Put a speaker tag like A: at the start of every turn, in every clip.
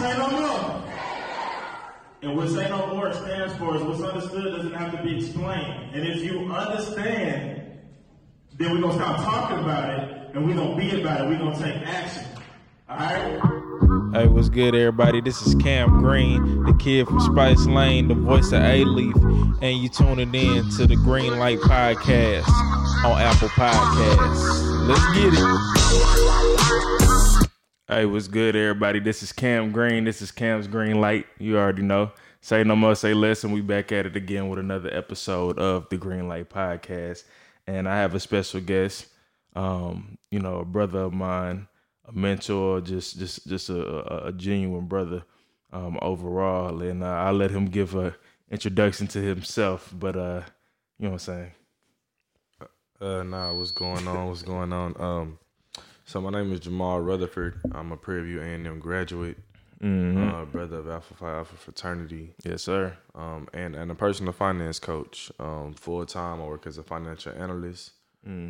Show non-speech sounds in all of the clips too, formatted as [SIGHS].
A: Say no more. And what say no more stands for is what's understood doesn't have to be explained. And if you understand, then we're gonna stop talking about it and we're gonna be about it. We're gonna take action. Alright?
B: Hey, what's good, everybody? This is Cam Green, the kid from Spice Lane, the voice of A Leaf, and you tuning in to the Green Light Podcast on Apple Podcasts. Let's get it. Hey, what's good, everybody? This is Cam Green. This is Cam's Green Light. You already know. Say no more, say less, and we back at it again with another episode of the Green Light Podcast. And I have a special guest, um, you know, a brother of mine, a mentor, just just just a, a, genuine brother um, overall. And uh, I'll let him give a introduction to himself. But uh, you know what I'm saying?
C: Uh, nah, what's going on? What's going on? Um, so my name is Jamal Rutherford. I'm a Prairie View A&M graduate, uh, brother of Alpha Phi Alpha fraternity,
B: Yes, sir.
C: um, and and a personal finance coach. Um, full time, I work as a financial analyst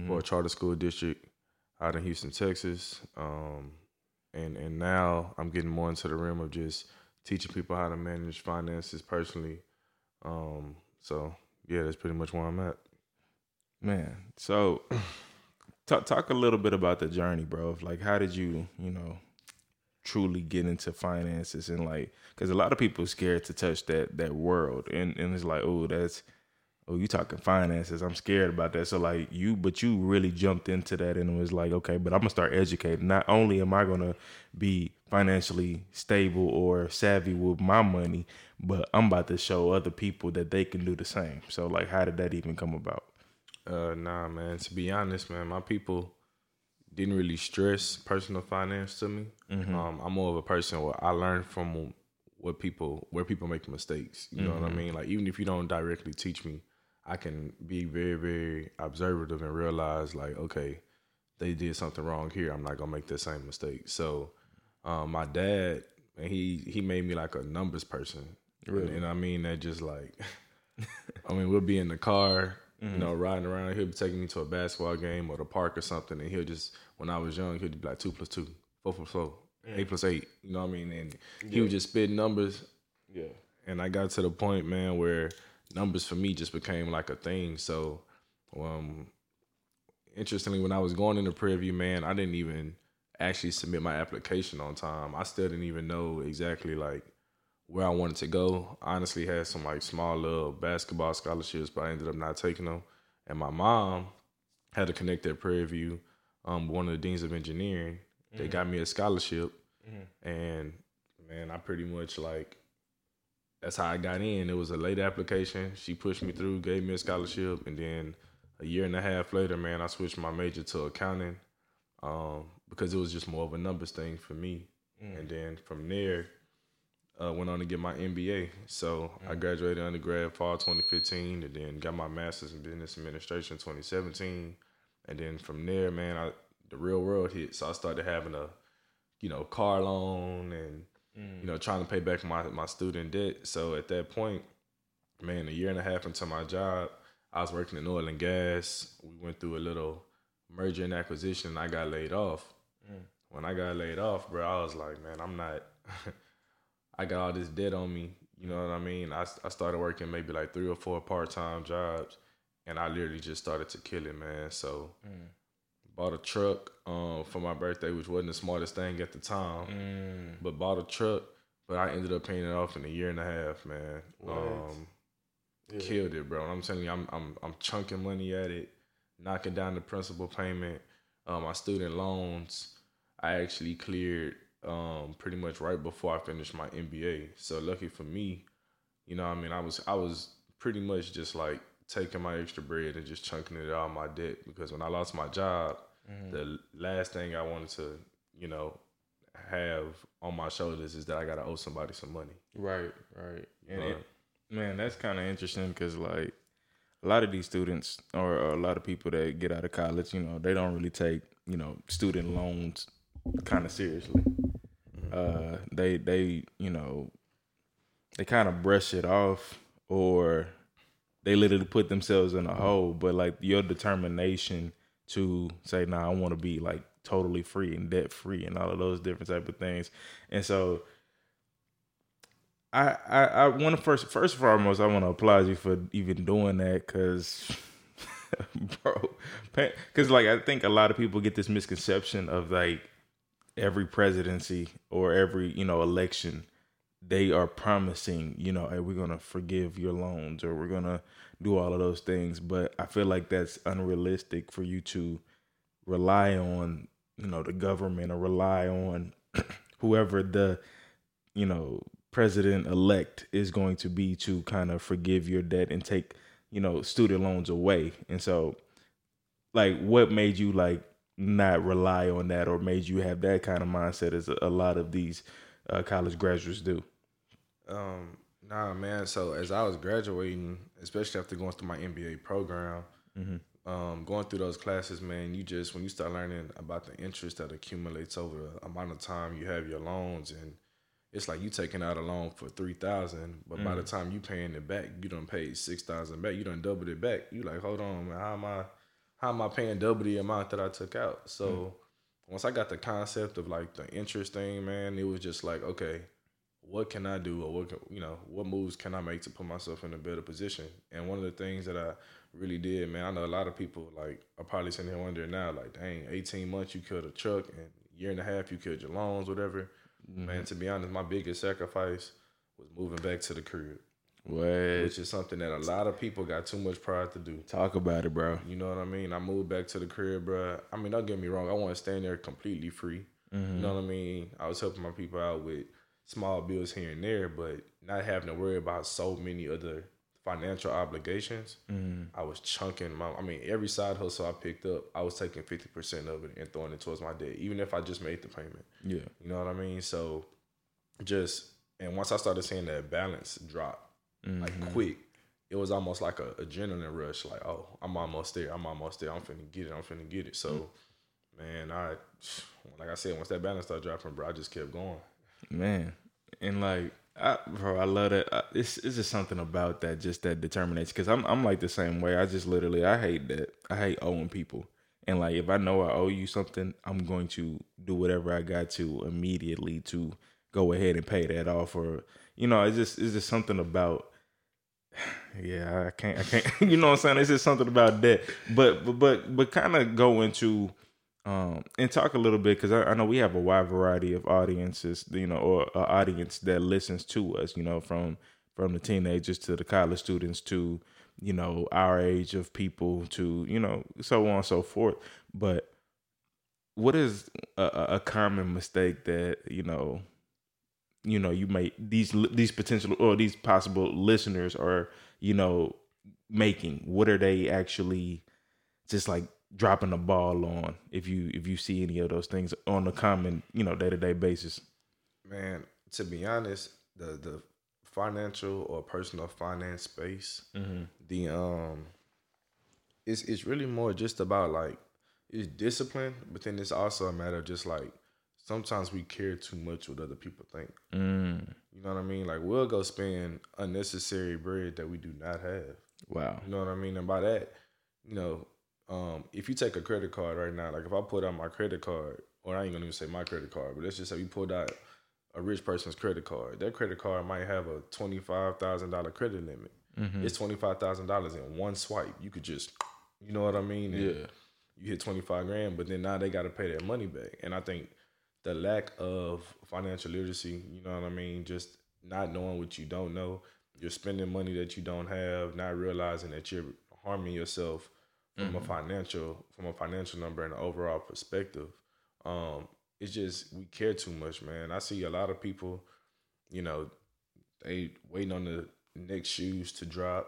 C: for a charter school district out in Houston, Texas. Um, and and now I'm getting more into the realm of just teaching people how to manage finances personally. Um, so yeah, that's pretty much where I'm at.
B: Man, so [CLEARS THROAT] talk talk a little bit about the journey, bro. Like, how did you, you know, truly get into finances and like, because a lot of people are scared to touch that that world, and and it's like, oh, that's, oh, you talking finances? I'm scared about that. So like you, but you really jumped into that and was like, okay, but I'm gonna start educating. Not only am I gonna be financially stable or savvy with my money, but I'm about to show other people that they can do the same. So like, how did that even come about?
C: Uh, nah, man. To be honest, man, my people didn't really stress personal finance to me. Um, I'm more of a person where I learn from what people where people make mistakes. You know what I mean? Like even if you don't directly teach me, I can be very, very observative and realize like, okay, they did something wrong here. I'm not gonna make the same mistake. So, um, my dad, and he he made me like a numbers person. And, and I mean that just like [LAUGHS] I mean, we'll be in the car, you know, riding around. He'll be taking me to a basketball game or the park or something, and he'll just, when I was young, he'd be like two plus two, four plus four, eight plus eight. You know what I mean? And he would just spit numbers.
B: Yeah.
C: And I got to the point, man, where numbers for me just became like a thing. So, um, interestingly, when I was going into Prairie View, man, I didn't even actually submit my application on time. I still didn't even know exactly like where I wanted to go. I honestly had some like small little basketball scholarships, but I ended up not taking them. And my mom had to connect at Prairie View, um, one of the deans of engineering. They got me a scholarship, and man, I pretty much like that's how I got in. It was a late application. She pushed me through, gave me a scholarship, and then a year and a half later, man, I switched my major to accounting um, because it was just more of a numbers thing for me. And then from there, uh, went on to get my MBA. So I mm. graduated undergrad fall 2015, and then got my master's in business administration 2017. And then from there, man, I the real world hit. So I started having a, you know, car loan and you know mm. trying to pay back my my student debt. So at that point, man, a year and a half into my job, I was working in oil and gas. We went through a little merger and acquisition. And I got laid off. Mm. When I got laid off, bro, I was like, man, I'm not. [LAUGHS] I got all this debt on me. You know what I mean? I, I started working maybe like three or four part time jobs, and I literally just started to kill it, man. So bought a truck um, for my birthday, which wasn't the smartest thing at the time, but bought a truck. But I ended up paying it off in a year and a half, man. Um, Killed it, bro. I'm telling you, I'm I'm I'm chunking money at it, knocking down the principal payment. Um, my student loans, I actually cleared um, pretty much right before I finished my MBA. So lucky for me, you know, I mean, I was I was pretty much just like taking my extra bread and just chunking it out of my debt because when I lost my job, the last thing I wanted to, you know, have on my shoulders is that I gotta owe somebody some money.
B: Right, right. And it, man, that's kind of interesting because like a lot of these students or a lot of people that get out of college, you know, they don't really take you know student loans kind of seriously. Uh, they they you know they kind of brush it off or they literally put themselves in a hole. But like your determination to say, "Nah, I want to be like totally free and debt free and all of those different type of things," and so I I, I want to first first and foremost I want to applaud you for even doing that because. [LAUGHS] bro, because like I think a lot of people get this misconception of like every presidency or every you know election they are promising you know hey we're gonna forgive your loans or we're gonna do all of those things. But i feel like that's unrealistic for you to rely on you know the government or rely on [CLEARS THROAT] whoever the you know president elect is going to be to kind of forgive your debt and take you know student loans away. And so like what made you like not rely on that or made you have that kind of mindset as a, lot of these uh, college graduates do
C: um nah man so as i was graduating especially after going through my mba program mm-hmm. um, going through those classes man you just when you start learning about the interest that accumulates over the amount of time you have your loans and it's like you taking out a loan for three thousand, but mm. by the time you paying it back, you don't pay six thousand back. You don't double it back. You like, hold on, man, how am I, how am I paying double the amount that I took out? So mm. once I got the concept of like the interest thing, man, it was just like, okay, what can I do, or what can, you know, what moves can I make to put myself in a better position? And one of the things that I really did, man, I know a lot of people like are probably sitting here wondering now, like, dang, eighteen months you killed a truck, and year and a half you killed your loans, whatever Mm-hmm. Man, to be honest, my biggest sacrifice was moving back to the crib.
B: What?
C: Which is something that a lot of people got too much pride to do.
B: Talk about it, bro.
C: You know what I mean? I moved back to the crib, bro. I mean, don't get me wrong. I want to stay in there completely free. Mm-hmm. You know what I mean? I was helping my people out with small bills here and there, but not having to worry about so many other financial obligations, mm. I was chunking my. I mean, every side hustle I picked up, I was taking fifty percent of it and throwing it towards my debt, even if I just made the payment.
B: Yeah,
C: you know what I mean. So, just and once I started seeing that balance drop, mm-hmm. like quick, it was almost like a adrenaline rush. Like, oh, I'm almost there. I'm almost there. I'm finna get it. I'm finna get it. So, mm. man, I [SIGHS] like I said, once that balance started dropping, bro, I just kept going.
B: Man, and like I, bro, I love that. I, it's it's just something about that, just that determination. Because I'm I'm like the same way. I just literally I hate that. I hate owing people. And like if I know I owe you something, I'm going to do whatever I got to immediately to go ahead and pay that off. Or you know, it's just it's just something about. [SIGHS] Yeah, I can't. I can't. [LAUGHS] you know what I'm saying? It's just something about that. But but but but kind of go into um, and talk a little bit because I, I, know we have a wide variety of audiences, you know, or an audience that listens to us, you know, from from the teenagers to the college students to you know our age of people to you know so on and so forth. But what is a, a common mistake that you know you know you may these these potential or these possible listeners are you know making? What are they actually just like dropping the ball on if you if you see any of those things on a common you know day to day basis.
C: Man, to be honest, the the financial or personal finance space, mm-hmm. the um, it's it's really more just about like it's discipline, but then it's also a matter of just like sometimes we care too much what other people think. Mm. You know what I mean? Like we'll go spend unnecessary bread that we do not have.
B: Wow.
C: You know what I mean? And by that, you know, um, if you take a credit card right now, like if I put out my credit card, or I ain't gonna even say my credit card, but let's just say you pulled out a rich person's credit card. That credit card might have a twenty five thousand dollar credit limit. Mm-hmm. It's twenty five thousand dollars in one swipe. You could just, you know what I mean?
B: And yeah.
C: You hit twenty five grand, but then now they got to pay that money back. And I think the lack of financial literacy, you know what I mean, just not knowing what you don't know, you're spending money that you don't have, not realizing that you're harming yourself from mm-hmm. a financial from a financial number and overall perspective. Um, it's just we care too much, man. I see a lot of people, you know, they waiting on the next shoes to drop.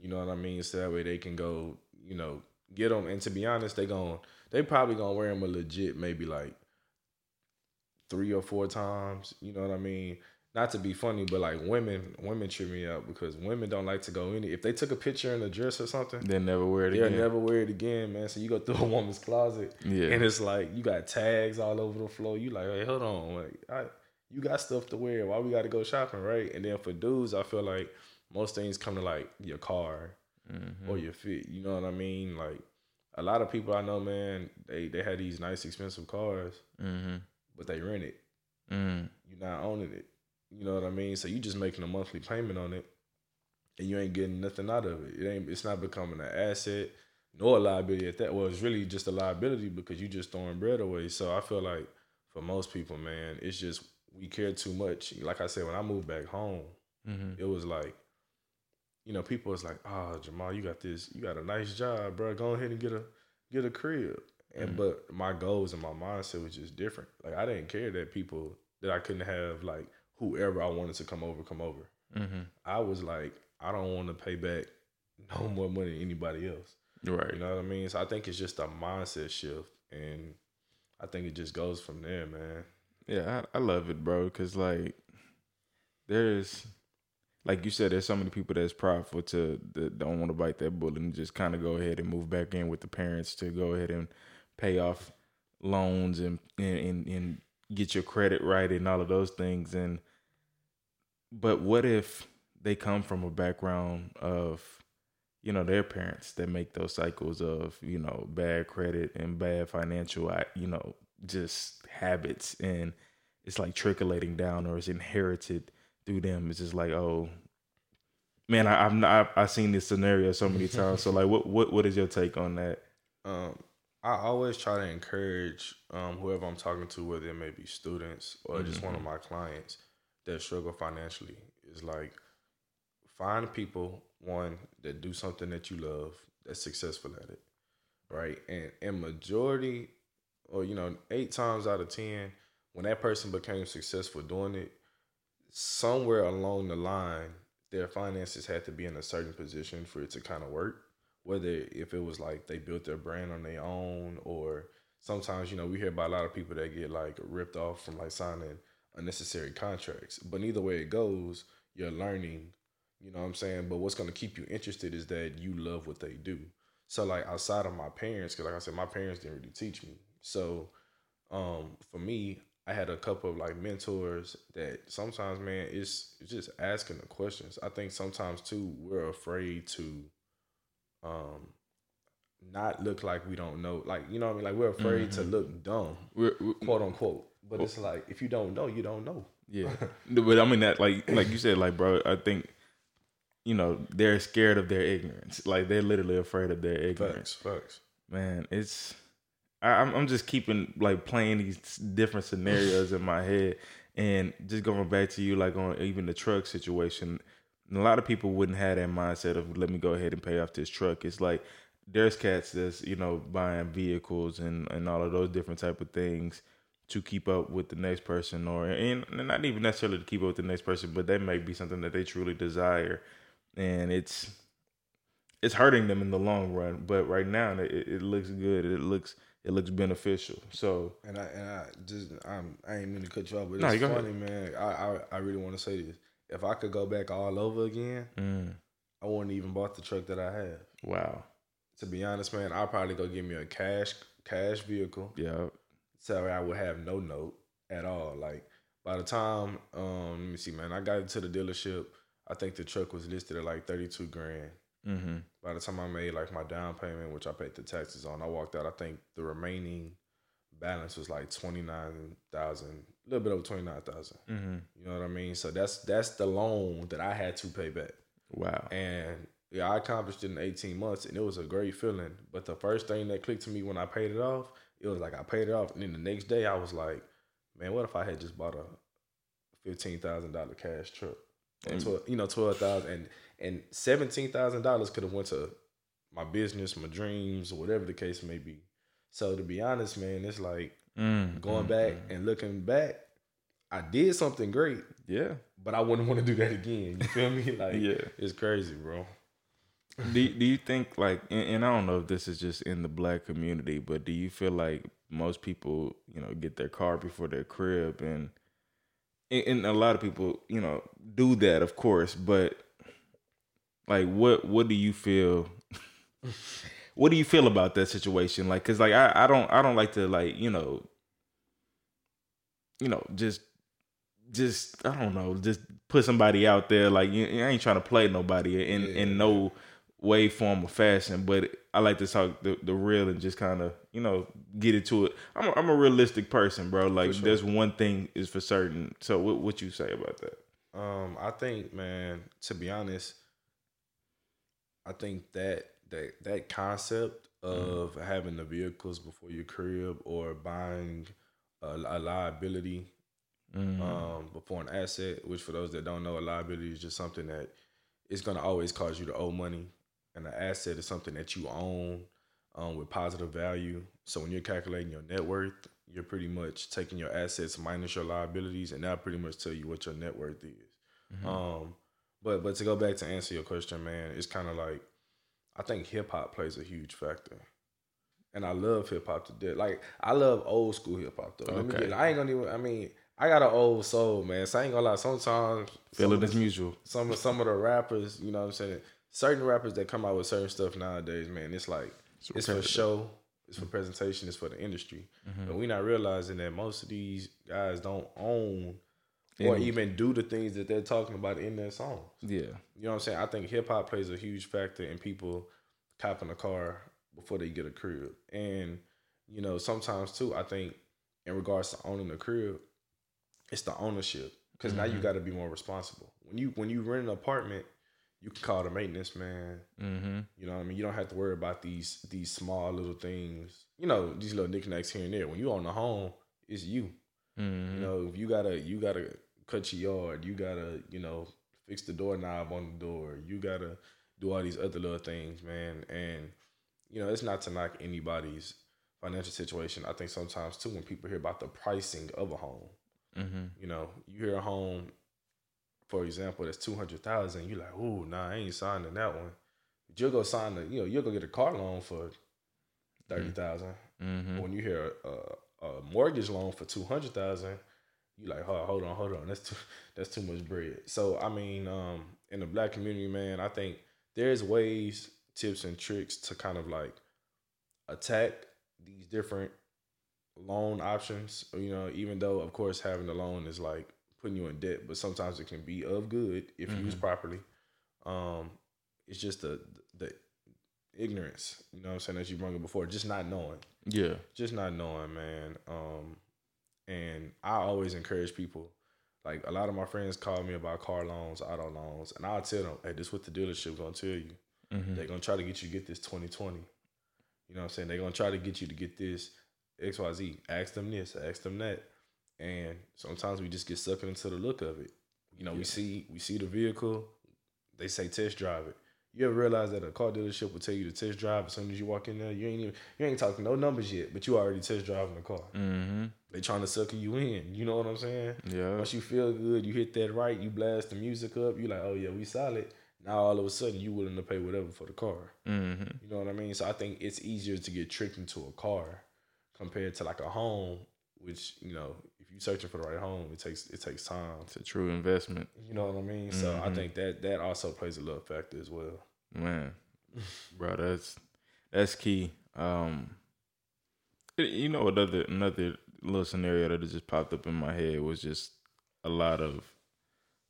C: You know what I mean? So that way they can go, you know, get them. And to be honest, they going they probably gonna wear them a legit maybe like three or four times. You know what I mean? not to be funny, but like women, women trip me up because women don't like to go in it. If they took a picture in a dress or something,
B: they never wear it
C: they'll
B: again.
C: never wear it again, man. So you go through a [LAUGHS] woman's closet,
B: yeah,
C: and it's like you got tags all over the floor. You like, hey, hold on, like, I, you got stuff to wear. Why we got to go shopping, right? And then for dudes, I feel like most things come to like your car mm-hmm. or your fit. You know what I mean? Like a lot of people I know, man, they they had these nice expensive cars, mm-hmm. But they rent it. Mm. You're not owning it. You know what I mean? So you just making a monthly payment on it, and you ain't getting nothing out of it. It ain't. It's not becoming an asset nor a liability at that. Well, it's really just a liability because you just throwing bread away. So I feel like for most people, man, it's just we care too much. Like I said, when I moved back home,
B: Mm-hmm.
C: it was like, you know, people was like, "Oh, Jamal, you got this, you got a nice job, bro. Go ahead and get a get a crib." And
B: Mhm.
C: but my goals and my mindset was just different. Like I didn't care that people that I couldn't have like whoever I wanted to come over, come over.
B: Mm-hmm.
C: I was like, I don't want to pay back [LAUGHS] no more money than anybody else.
B: Right.
C: You know what I mean? So I think it's just a mindset shift, and I think it just goes from there, man.
B: Yeah, I, I love it, bro. Cause like, there's, like you said, there's so many people that's prideful to that don't want to bite that bullet and just kind of go ahead and move back in with the parents to go ahead and pay off loans and and and, get your credit right and all of those things. And but what if they come from a background of you know their parents that make those cycles of you know bad credit and bad financial you know just habits. And it's like trickling down or it's inherited through them. It's just like oh man I, i've not i've seen this scenario so many times. So like what what what is your take on that?
C: Um, I always try to encourage um, whoever I'm talking to, whether it may be students or just one of my clients that struggle financially, is like find people one that do something that you love that's successful at it, right? And and majority, or you know, eight times out of ten, when that person became successful doing it, somewhere along the line, their finances had to be in a certain position for it to kind of work whether if it was like they built their brand on their own or sometimes you know we hear about a lot of people that get like ripped off from like signing unnecessary contracts. But either way it goes you're learning you know what i'm saying? But what's going to keep you interested is that you love what they do. So like outside of my parents because like i said my parents didn't really teach me. So um for me i had a couple of like mentors that sometimes man it's, it's just asking the questions. I think sometimes too we're afraid to um not look like we don't know. Like you know what I mean? Like we're afraid to look dumb
B: we're, we're-
C: quote unquote. But it's like if you don't know you don't know.
B: Yeah, [LAUGHS] but I mean that like like you said, like bro, I think you know they're scared of their ignorance. Like they're literally afraid of their ignorance.
C: facts. Facts
B: Man, it's I, I'm I'm just keeping like playing these different scenarios in my head, and just going back to you like on even the truck situation. A lot of people wouldn't have that mindset of let me go ahead and pay off this truck. It's like there's cats that's you know buying vehicles and and all of those different type of things to keep up with the next person or and, and not even necessarily to keep up with the next person but that may be something that they truly desire. And it's it's hurting them in the long run but right now it, it looks good. It looks it looks beneficial. So
C: and I and I just I'm I ain't mean to cut you off but it's
B: go
C: funny man. I, I I really want to say this if I could go back all over again
B: mm,
C: I wouldn't even bought the truck that I have
B: wow
C: to be honest man I'll probably go get me a cash cash vehicle
B: yeah
C: so I would have no note at all. Like by the time, um, let me see, man, I got into the dealership. I think the truck was listed at like thirty two grand.
B: mm-hmm
C: By the time I made like my down payment, which I paid the taxes on, I walked out. I think the remaining balance was like twenty nine thousand, a little bit over twenty nine thousand.
B: mm-hmm
C: You know what I mean? So that's that's the loan that I had to pay back.
B: wow
C: And yeah, I accomplished it in 18 months and it was a great feeling. But the first thing that clicked to me when I paid it off, it was like I paid it off. And then the next day I was like, man, what if I had just bought a $15,000 cash truck? And
B: Mm.
C: twelve, you know, 12000 and and $17,000 could have went to my business, my dreams, or whatever the case may be. So to be honest, man, it's like
B: mm,
C: going
B: mm,
C: back
B: mm.
C: and looking back, I did something great,
B: yeah
C: but I wouldn't want to do that again. You feel me? [LAUGHS] Like
B: yeah
C: it's crazy, bro.
B: do, do you think like and, and i don't know if this is just in the black community but do you feel like most people you know get their car before their crib and and, and a lot of people you know do that of course but like what what do you feel [LAUGHS] what do you feel about that situation like because like I, I don't i don't like to like you know you know just just i don't know just put somebody out there like you, you ain't trying to play nobody in
C: Yeah.
B: and know wave form or fashion, but I like to talk the, the real and just kind of you know get into it. I'm a, I'm a realistic person, bro. Like
C: sure.
B: there's one thing is for certain. So what what you say about that?
C: Um, I think, man, to be honest, I think that that that concept of having the vehicles before your crib or buying a, a liability um, before an asset, which for those that don't know, a liability is just something that is going to always cause you to owe money, and an asset is something that you own um, with positive value. So when you're calculating your net worth, you're pretty much taking your assets minus your liabilities, and that pretty much tell you what your net worth is. Um, but but to go back to answer your question, man, it's kind of like I think hip hop plays a huge factor. And I love hip hop to death. Like I love old school hip hop though.
B: Okay.
C: get- I ain't gonna even. I mean, I got an old soul, man. So I ain't gonna lie. Sometimes
B: Feel
C: some
B: it as mutual.
C: Some of some of the rappers, you know what I'm saying. Certain rappers that come out with certain stuff nowadays, man, it's like it's, for show, it's for presentation, it's for the industry. Mm-hmm. But we not realizing that most of these guys don't own or even do the things that they're talking about in their songs.
B: Yeah.
C: You know what I'm saying? I think hip hop plays a huge factor in people copping a car before they get a crib. And, you know, sometimes too, I think in regards to owning a crib, it's the ownership. because now you got to be more responsible. When you when you rent an apartment, you can call the maintenance man.
B: Mm-hmm.
C: You know what I mean? You don't have to worry about these these small little things. You know, these little knickknacks here and there. When you own the home, it's you.
B: Mm-hmm.
C: You know, if you gotta you gotta cut your yard, you gotta, you know, fix the doorknob on the door, you gotta do all these other little things, man. And, you know, it's not to knock anybody's financial situation. I think sometimes too when people hear about the pricing of a home,
B: Mm-hmm.
C: you know, you hear a home, for example, that's two hundred thousand, you're like, oh nah, I ain't signing that one. But you'll go sign the, you know, you'll go get a car loan for thirty thousand.
B: Mm-hmm.
C: When you hear a, a, a mortgage loan for two hundred thousand, you like, hold, hold on, hold on, that's too [LAUGHS] that's too much bread. So I mean, um, in the black community, man, I think there's ways, tips, and tricks to kind of like attack these different loan options. You know, even though of course having a loan is like putting you in debt, but sometimes it can be of good if used properly. Um, it's just the the ignorance, you know what I'm saying, as you brought up before, just not knowing
B: Yeah.
C: just not knowing, man. Um, and I always encourage people. Like a lot of my friends call me about car loans, auto loans, and I'll tell them, "Hey, this is what the dealership gonna tell you.
B: Mm-hmm.
C: They're gonna try to get you to get this 2020. You know what I'm saying? They're gonna try to get you to get this X Y Z. Ask them this, ask them that, and sometimes we just get sucked into the look of it. You know, we see we see the vehicle, they say test drive it. You ever realize that a car dealership will tell you to test drive as soon as you walk in there? You ain't even you ain't talking no numbers yet, but you already test driving the car.
B: Mm-hmm.
C: They trying to sucker you in. You know what I'm saying?
B: Yeah.
C: Once you feel good, you hit that right, you blast the music up, you like, oh yeah, we solid. Now all of a sudden you willing to pay whatever for the car.
B: Mm-hmm.
C: You know what I mean? So I think it's easier to get tricked into a car compared to like a home, which, you know, you searching for the right home, it takes it takes time.
B: It's a true investment,
C: You know what I mean? So I think that that also plays a little factor as well.
B: man. [LAUGHS] Bro, that's that's key. Um, you know, another another little scenario that just popped up in my head was just a lot of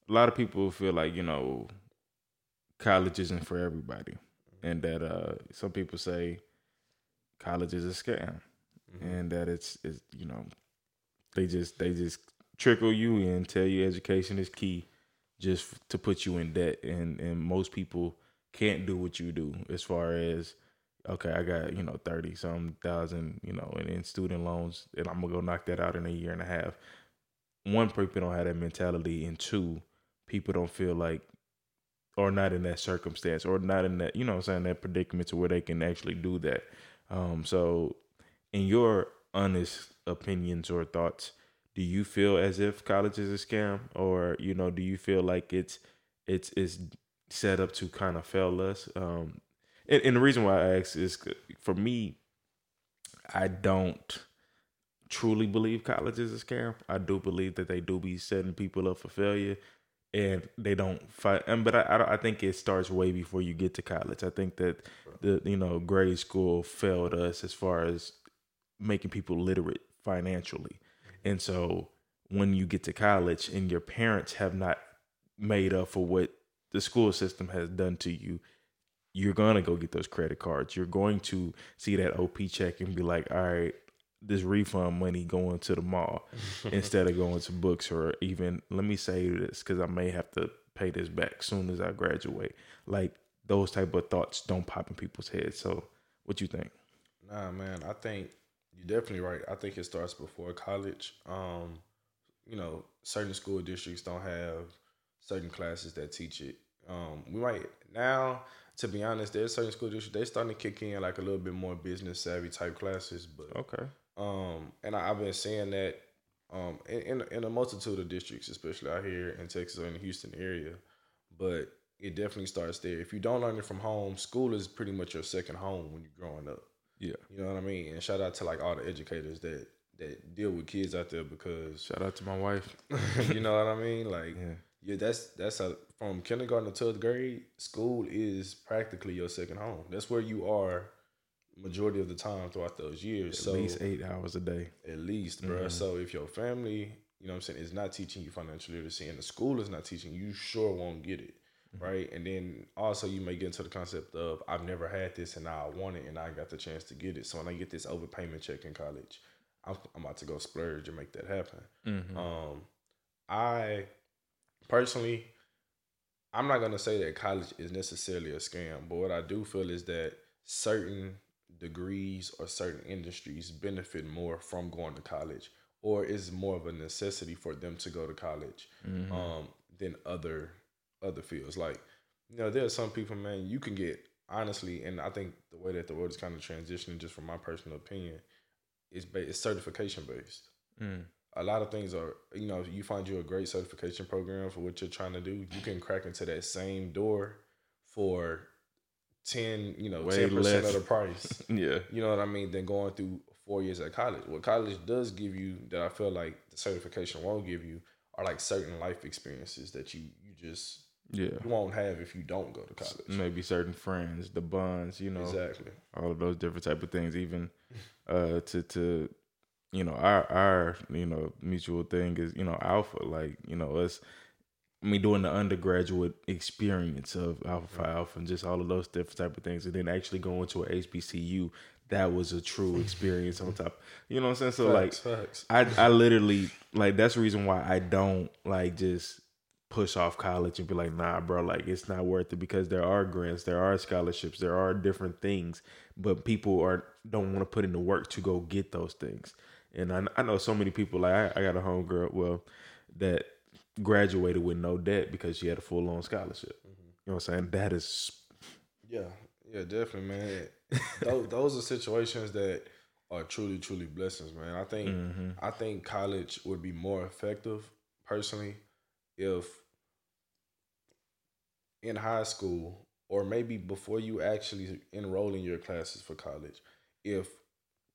B: a lot of people feel like you know college isn't for everybody, and that uh some people say college is a scam, and that it's it's you know they just they just trickle you in, tell you education is key, just to put you in debt, and and most people can't do what you do as far as okay, I got you know thirty some thousand, you know, and in student loans, and I'm gonna go knock that out in a year and a half. One, people don't have that mentality, and two, people don't feel like, or not in that circumstance, or not in that, you know, what I'm saying that predicament to where they can actually do that. Um, so, in your honest opinions or thoughts, do you feel as if college is a scam, or you know, do you feel like it's it's it's set up to kind of fail us? Um, and, and the reason why I ask is for me, I don't truly believe college is a scam. I do believe that they do be setting people up for failure, and they don't fight. And but I, I, I think it starts way before you get to college. I think that the you know grade school failed us as far as making people literate financially, and so when you get to college and your parents have not made up for what the school system has done to you you're gonna go get those credit cards. You're going to see that OP check and be like, all right, this refund money going to the mall [LAUGHS] instead of going to books or even let me say this because I may have to pay this back soon as I graduate. Like those type of thoughts don't pop in people's heads. So what do you think?
C: Nah, man, I think you're definitely right. I think it starts before college. Um, you know, certain school districts don't have certain classes that teach it. Um, we might now, to be honest, there's certain school districts they starting to kick in like a little bit more business savvy type classes, but
B: Okay.
C: um, and I, I've been seeing that um, in, in in a multitude of districts, especially out here in Texas or in the Houston area. But it definitely starts there. If you don't learn it from home, school is pretty much your second home when you're growing up.
B: Yeah.
C: You know what I mean? And shout out to like all the educators that that deal with kids out there because
B: Shout out to my wife. [LAUGHS]
C: you know what I mean? Like
B: Yeah.
C: yeah, that's that's a from kindergarten to twelfth grade, school is practically your second home. That's where you are majority of the time throughout those years.
B: At
C: so
B: least eight hours a day.
C: at least, bro. Mm-hmm. So if your family, you know what I'm saying, is not teaching you financial literacy and the school is not teaching you sure won't get it. Right. And then also you may get into the concept of I've never had this and now I want it and I got the chance to get it. So when I get this overpayment check in college, I'm, I'm about to go splurge and make that happen. Um, I personally, I'm not gonna say that college is necessarily a scam, but what I do feel is that certain degrees or certain industries benefit more from going to college, or is more of a necessity for them to go to college um, than other other fields. Like, you know, there are some people, man, you can get honestly, and I think the way that the world is kind of transitioning, just from my personal opinion, is ba- it's certification based mm. a lot of things are you know if you find you a great certification program for what you're trying to do you can crack into that same door for 10 you know
B: Way
C: 10%
B: less.
C: of the price [LAUGHS]
B: Yeah.
C: you know what i mean than going through four years at college what college does give you that i feel like the certification won't give you are like certain life experiences that you you just
B: Yeah.
C: you won't have if you don't go to college
B: Maybe certain friends, the bonds, you know.
C: exactly
B: all of those different type of things even uh to to you know our our you know mutual thing is you know alpha like you know us mean doing the undergraduate experience of alpha Phi alpha and just all of those different type of things and then actually going to a HBCU that was a true [LAUGHS] experience on top you know what I'm saying so
C: Facts,
B: like
C: facts.
B: I I literally like that's the reason why I don't like just push off college and be like, nah, bro, like it's not worth it because there are grants, there are scholarships, there are different things, but people are don't want to put in the work to go get those things. And I, I know so many people like I, I got a homegirl, well, that graduated with no debt because she had a full on scholarship. Mm-hmm. You know what I'm saying? That is
C: Yeah, yeah, definitely, man. those, [LAUGHS] those are situations that are truly, truly blessings, man. I think mm-hmm. I think college would be more effective, personally, if in high school or maybe before you actually enroll in your classes for college, if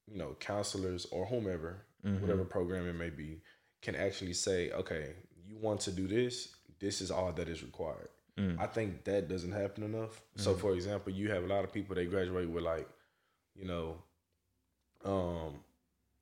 C: you know counselors or whomever, mm-hmm. whatever program it may be, can actually say, okay, you want to do this. This is all that is required. Mm. I think that doesn't happen enough. So, mm. for example, you have a lot of people they graduate with like, you know, um,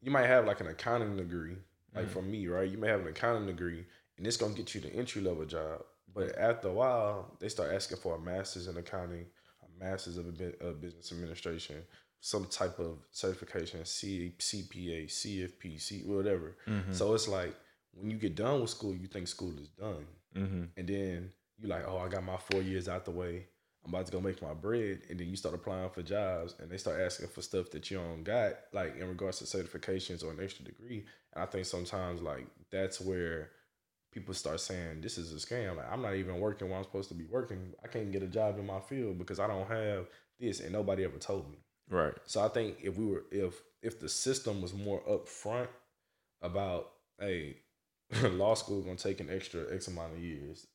C: you might have like an accounting degree, like mm. for me, right? You may have an accounting degree, and it's gonna get you the entry level job. But after a while, they start asking for a master's in accounting, a master's of, a business administration, some type of certification, C, CPA, CFP, C, whatever. Mm-hmm. So it's like when you get done with school, you think school is done, mm-hmm. and then you're like, oh, I got my four years out the way. I'm about to go make my bread, and then you start applying for jobs, and they start asking for stuff that you don't got, like in regards to certifications or an extra degree. And I think sometimes like that's where people start saying this is a scam. Like I'm not even working while I'm supposed to be working. I can't get a job in my field because I don't have this, and nobody ever told me.
B: right.
C: So I think if we were if if the system was more upfront about hey, [LAUGHS] law school gonna take an extra X amount of years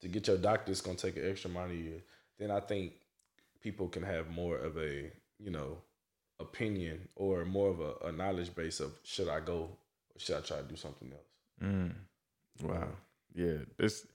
C: to get your doctorate, gonna take an extra amount of years, then I think people can have more of a you know opinion or more of a, a knowledge base of should I go or should I try to do something else.
B: Mm. Wow. Yeah. It's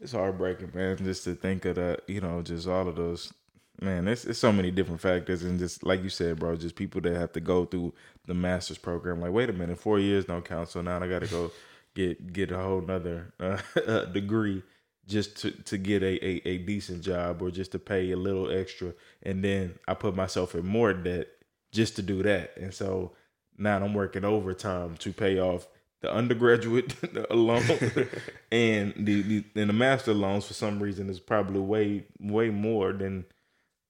B: it's heartbreaking, man, just to think of that, you know, just all of those man, it's it's so many different factors and just like you said, bro, just people that have to go through the master's program. Like, wait a minute, four years don't count, so now I gotta go get get a whole nother uh, [LAUGHS] degree just to, to get a, a, a decent job or just to pay a little extra. And then I put myself in more debt just to do that. And so now I'm working overtime to pay off the undergraduate [LAUGHS] loan [LAUGHS] and the, the and the master loans for some reason is probably way way more than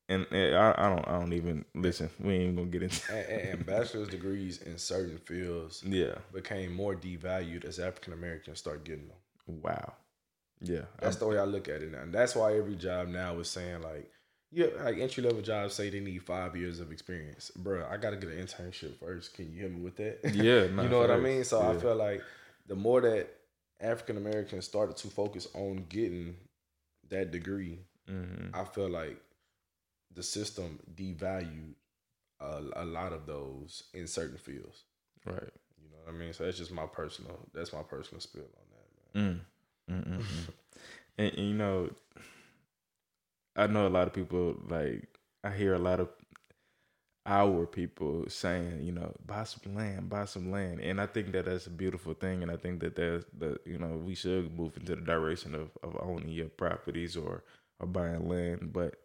B: and, and I, I, don't I don't even listen. We ain't even gonna get into
C: and, and bachelor's degrees in certain fields
B: yeah
C: became more devalued as African Americans start getting them.
B: wow yeah
C: That's the way I look at it now. And that's why every job now is saying like yeah, like entry level jobs say they need five years of experience. Bro, I gotta get an internship first. Can you help me with that?
B: Yeah, [LAUGHS]
C: you know what I mean? So I
B: Yeah.
C: feel like the more that African Americans started to focus on getting that degree,
B: Mhm.
C: I feel like the system devalued a, a lot of those in certain fields.
B: right
C: You know what I mean? So that's just my personal. That's my personal spill on that, man.
B: Mm. [LAUGHS] and, and you know, I know a lot of people like I hear a lot of our people saying, you know, buy some land, buy some land, and I think that that's a beautiful thing, and I think that that's the you know we should move into the direction of of owning your properties or or buying land, but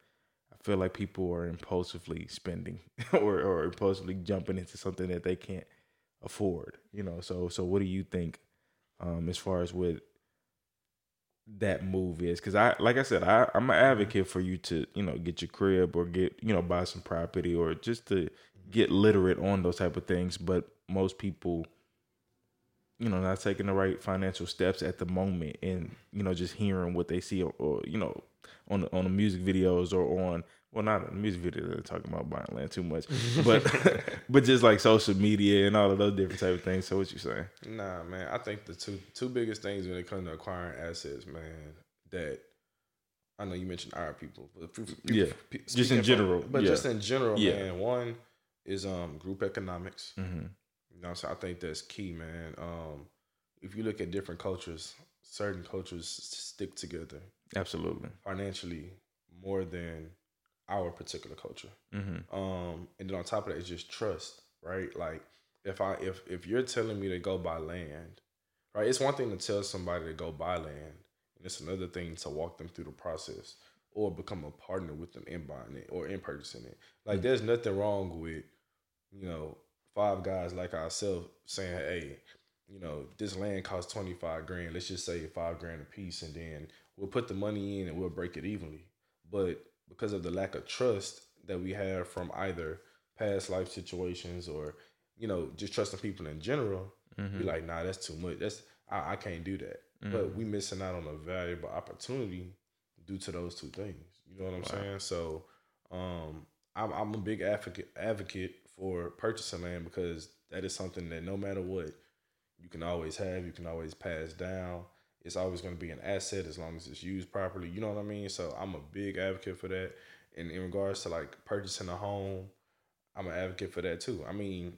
B: I feel like people are impulsively spending [LAUGHS] or or impulsively jumping into something that they can't afford, you know. So so what do you think um as far as what that move is because I like I said I I'm an advocate for you to you know get your crib or get you know buy some property or just to get literate on those type of things. But most people you know not taking the right financial steps at the moment and you know just hearing what they see or, or you know on on the music videos or on well not on the music video they're talking about buying land too much [LAUGHS] but [LAUGHS] but just like social media and all of those different type of things so what you saying
C: Nah, man. I think the two two biggest things when it comes to acquiring assets, man, that I know you mentioned our people, but f- f-
B: Yeah.
C: p-
B: Just in
C: speaking
B: general,
C: but
B: yeah.
C: just in general,
B: Yeah.
C: man. One is um group economics.
B: mm-hmm.
C: You know, so I think that's key, man. Um, if you look at different cultures, certain cultures stick together
B: absolutely
C: financially more than our particular culture.
B: mm-hmm.
C: Um, and then on top of that, it's just trust, right? Like if I if if you're telling me to go buy land, right? It's one thing to tell somebody to go buy land, and it's another thing to walk them through the process or become a partner with them in buying it or in purchasing it. Like there's nothing wrong with, you know, five guys like ourselves saying, hey, you know, this land costs twenty five grand. Let's just say five grand a piece, and then we'll put the money in and we'll break it evenly. But because of the lack of trust that we have from either past life situations or you know just trusting people in general,
B: Mm-hmm.
C: be like, nah, that's too much. That's I, I can't do that. But we missing out on a valuable opportunity due to those two things. You know what I'm saying? So, um, I'm I'm a big advocate advocate for purchasing land because that is something that no matter what, you can always have. You can always pass down. It's always going to be an asset as long as it's used properly. You know what I mean? So I'm a big advocate for that. And in regards to like purchasing a home, I'm an advocate for that too. I mean,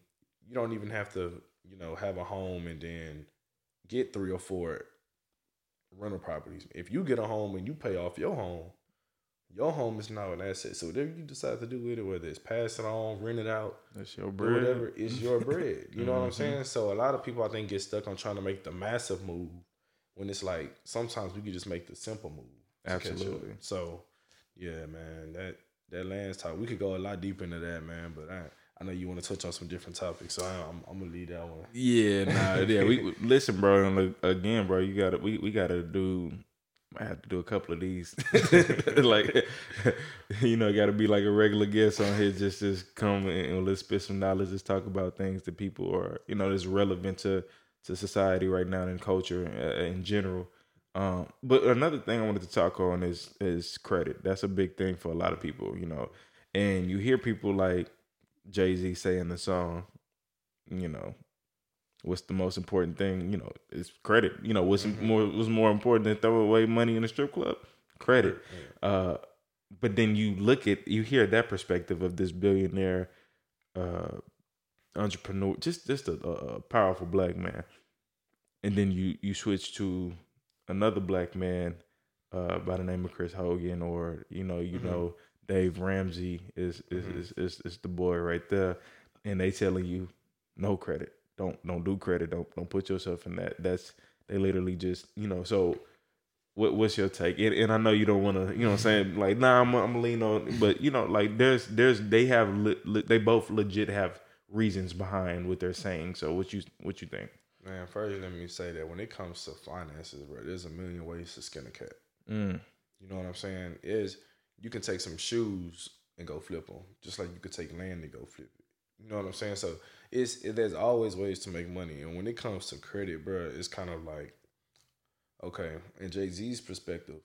C: you don't even have to, you know, have a home and then get three or four rental properties. If you get a home and you pay off your home, your home is now an asset. So whatever you decide to do with it, whether it's pass it on, rent it out,
B: That's your bread.
C: whatever, is your [LAUGHS] bread. You know what I'm mm-hmm. saying? So a lot of people I think get stuck on trying to make the massive move when it's like sometimes we could just make the simple move. to catch up.
B: Absolutely.
C: So yeah, man, that that lands talk. We could go a lot deeper into that, man. But I I know you want to touch on some different topics, so I, I'm I'm gonna leave that one.
B: Yeah, nah, [LAUGHS] yeah. We we- listen, bro. And again, bro, you gotta we we gotta do. I have to do a couple of these. [LAUGHS] [LAUGHS] like, you know, got to be like a regular guest on here. Just just come and, and let's spit some knowledge. Let's talk about things that people are, you know, that's relevant to to society right now and culture uh, in general. Um, but another thing I wanted to talk on is is credit. That's a big thing for a lot of people, you know. And you hear people like Jay Z say in the song, you know, what's the most important thing? You know, is credit. You know, what's more was more important than throw away money in a strip club? Credit. Uh, but then you look at you hear that perspective of this billionaire uh, entrepreneur, just just a, a powerful black man, and then you you switch to another black man uh, by the name of Chris Hogan, or you know you know Dave Ramsey is is, is is is the boy right there, and they telling you no credit, don't don't do credit, don't don't put yourself in that. That's they literally just you know so what, what's your take? And, and I know you don't want to, you know, what I'm saying? Like, nah, I'm, I'm lean on, but you know, like there's there's they have le, le, they both legit have reasons behind what they're saying. So what you what you think?
C: Man, first let me say that when it comes to finances, bro, there's a million ways to skin a cat.
B: Mm.
C: You know what I'm saying? Is you can take some shoes and go flip them, just like you could take land and go flip it. You know what I'm saying? So it's it, there's always ways to make money, and when it comes to credit, bro, it's kind of like okay. In Jay Z's perspective,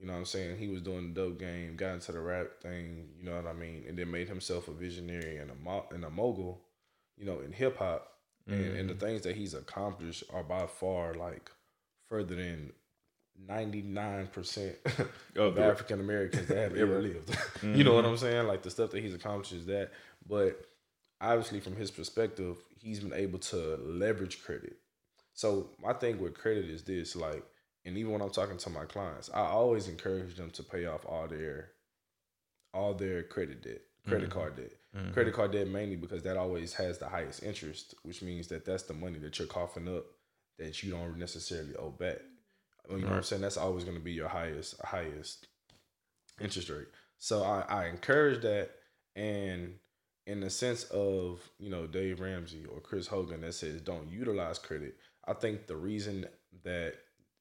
C: you know what I'm saying? He was doing the dope game, got into the rap thing, you know what I mean, and then made himself a visionary and a mo- and a mogul, you know, in hip hop. And, and the mm-hmm. things that he's accomplished are by far like further than 99% of
B: the-
C: African Americans that have [LAUGHS] ever lived. [LAUGHS] you know what mm-hmm. I'm saying? Like the stuff that he's accomplished is that. But obviously, from his perspective, he's been able to leverage credit. So my thing with credit is this, like, and even when I'm talking to my clients, I always encourage them to pay off all their all their credit debt, credit mm-hmm. card debt. Mm-hmm. Credit card debt mainly because that always has the highest interest, which means that that's the money that you're coughing up that you don't necessarily owe back. You know what I'm saying? That's always going to be your highest highest interest rate. So I, I encourage that, and in the sense of you know Dave Ramsey or Chris Hogan that says don't utilize credit. I think the reason that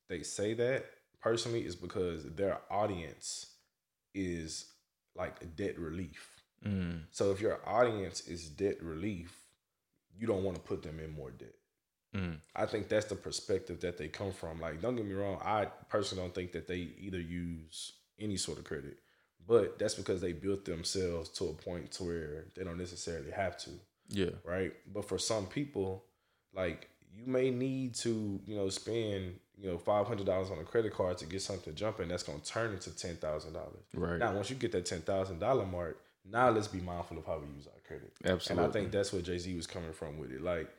C: they say that personally is because their audience is like debt relief.
B: Mm.
C: So if your audience is debt relief, you don't want to put them in more debt.
B: Mm.
C: I think that's the perspective that they come from. Like, don't get me wrong, I personally don't think that they either use any sort of credit, but that's because they built themselves to a point to where they don't necessarily have to,
B: Yeah.
C: right? But for some people, like you may need to, you know, spend, you know, five hundred dollars on a credit card to get something jumping. That's gonna turn into ten thousand dollars.
B: Right.
C: Now, once you get that ten thousand dollar mark, now let's be mindful of how we use our credit.
B: Absolutely.
C: And I think that's where Jay Z was coming from with it. Like,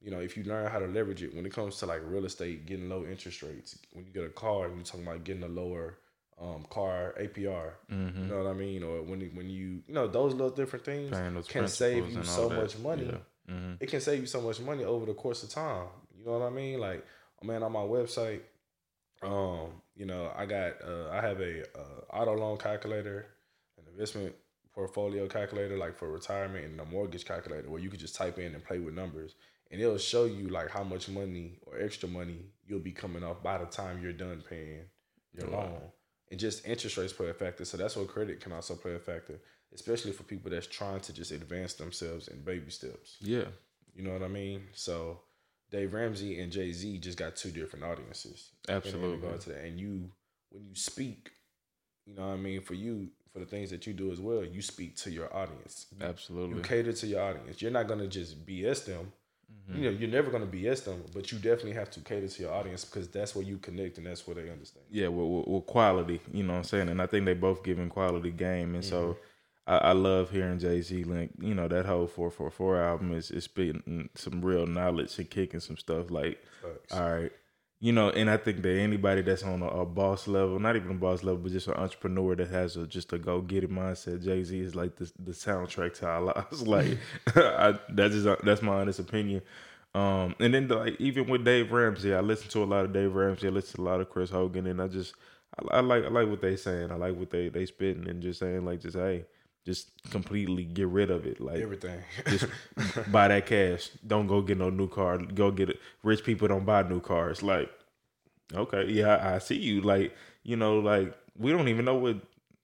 C: you know, if you learn how to leverage it when it comes to like real estate, getting low interest rates, when you get a car and you're talking about getting a lower um, car APR,
B: Mm-hmm.
C: you know what I mean? Or when when you you know those little different things can save you so
B: that.
C: much money.
B: Yeah. Mm-hmm.
C: It can save you so much money over the course of time. You know what I mean? Like, man, on my website, um, you know, I got uh, I have a uh, auto loan calculator, an investment portfolio calculator, like for retirement, and a mortgage calculator where you could just type in and play with numbers, and it'll show you like how much money or extra money you'll be coming off by the time you're done paying your
B: Wow.
C: loan. And just interest rates play a factor. So that's where credit can also play a factor, especially for people that's trying to just advance themselves in baby steps.
B: Yeah.
C: You know what I mean? So Dave Ramsey and Jay Z just got two different audiences.
B: Absolutely.
C: In that. And you when you speak, you know what I mean, for you, for the things that you do as well, you speak to your audience.
B: Absolutely.
C: you cater to your audience. You're not gonna just BS them.
B: Mm-hmm.
C: You know, you're never gonna BS them, but you definitely have to cater to your audience because that's where you connect and that's where they understand.
B: yeah, with, with quality, you know what I'm saying? And I think they both giving quality game. And so I, I love hearing Jay Z link, you know, that whole 444 album is, is spitting some real knowledge and kicking some stuff like,
C: Facts.
B: all right, you know, and I think that anybody that's on a, a boss level, not even a boss level, but just an entrepreneur that has a, just a go get it mindset, Jay Z is like the, the soundtrack to our [LAUGHS] lives. like, [LAUGHS] I, that's just, that's my honest opinion. Um, and then like even with Dave Ramsey, I listen to a lot of Dave Ramsey. I listen to a lot of Chris Hogan, and I just I, I like I like what they saying. I like what they they spitting and just saying like just hey, just completely get rid of it. Like
C: Everything.
B: just [LAUGHS] buy that cash. Don't go get no new car. Go get it. Rich people don't buy new cars. Like, okay, yeah, I, see you. Like, you know, like we don't even know what.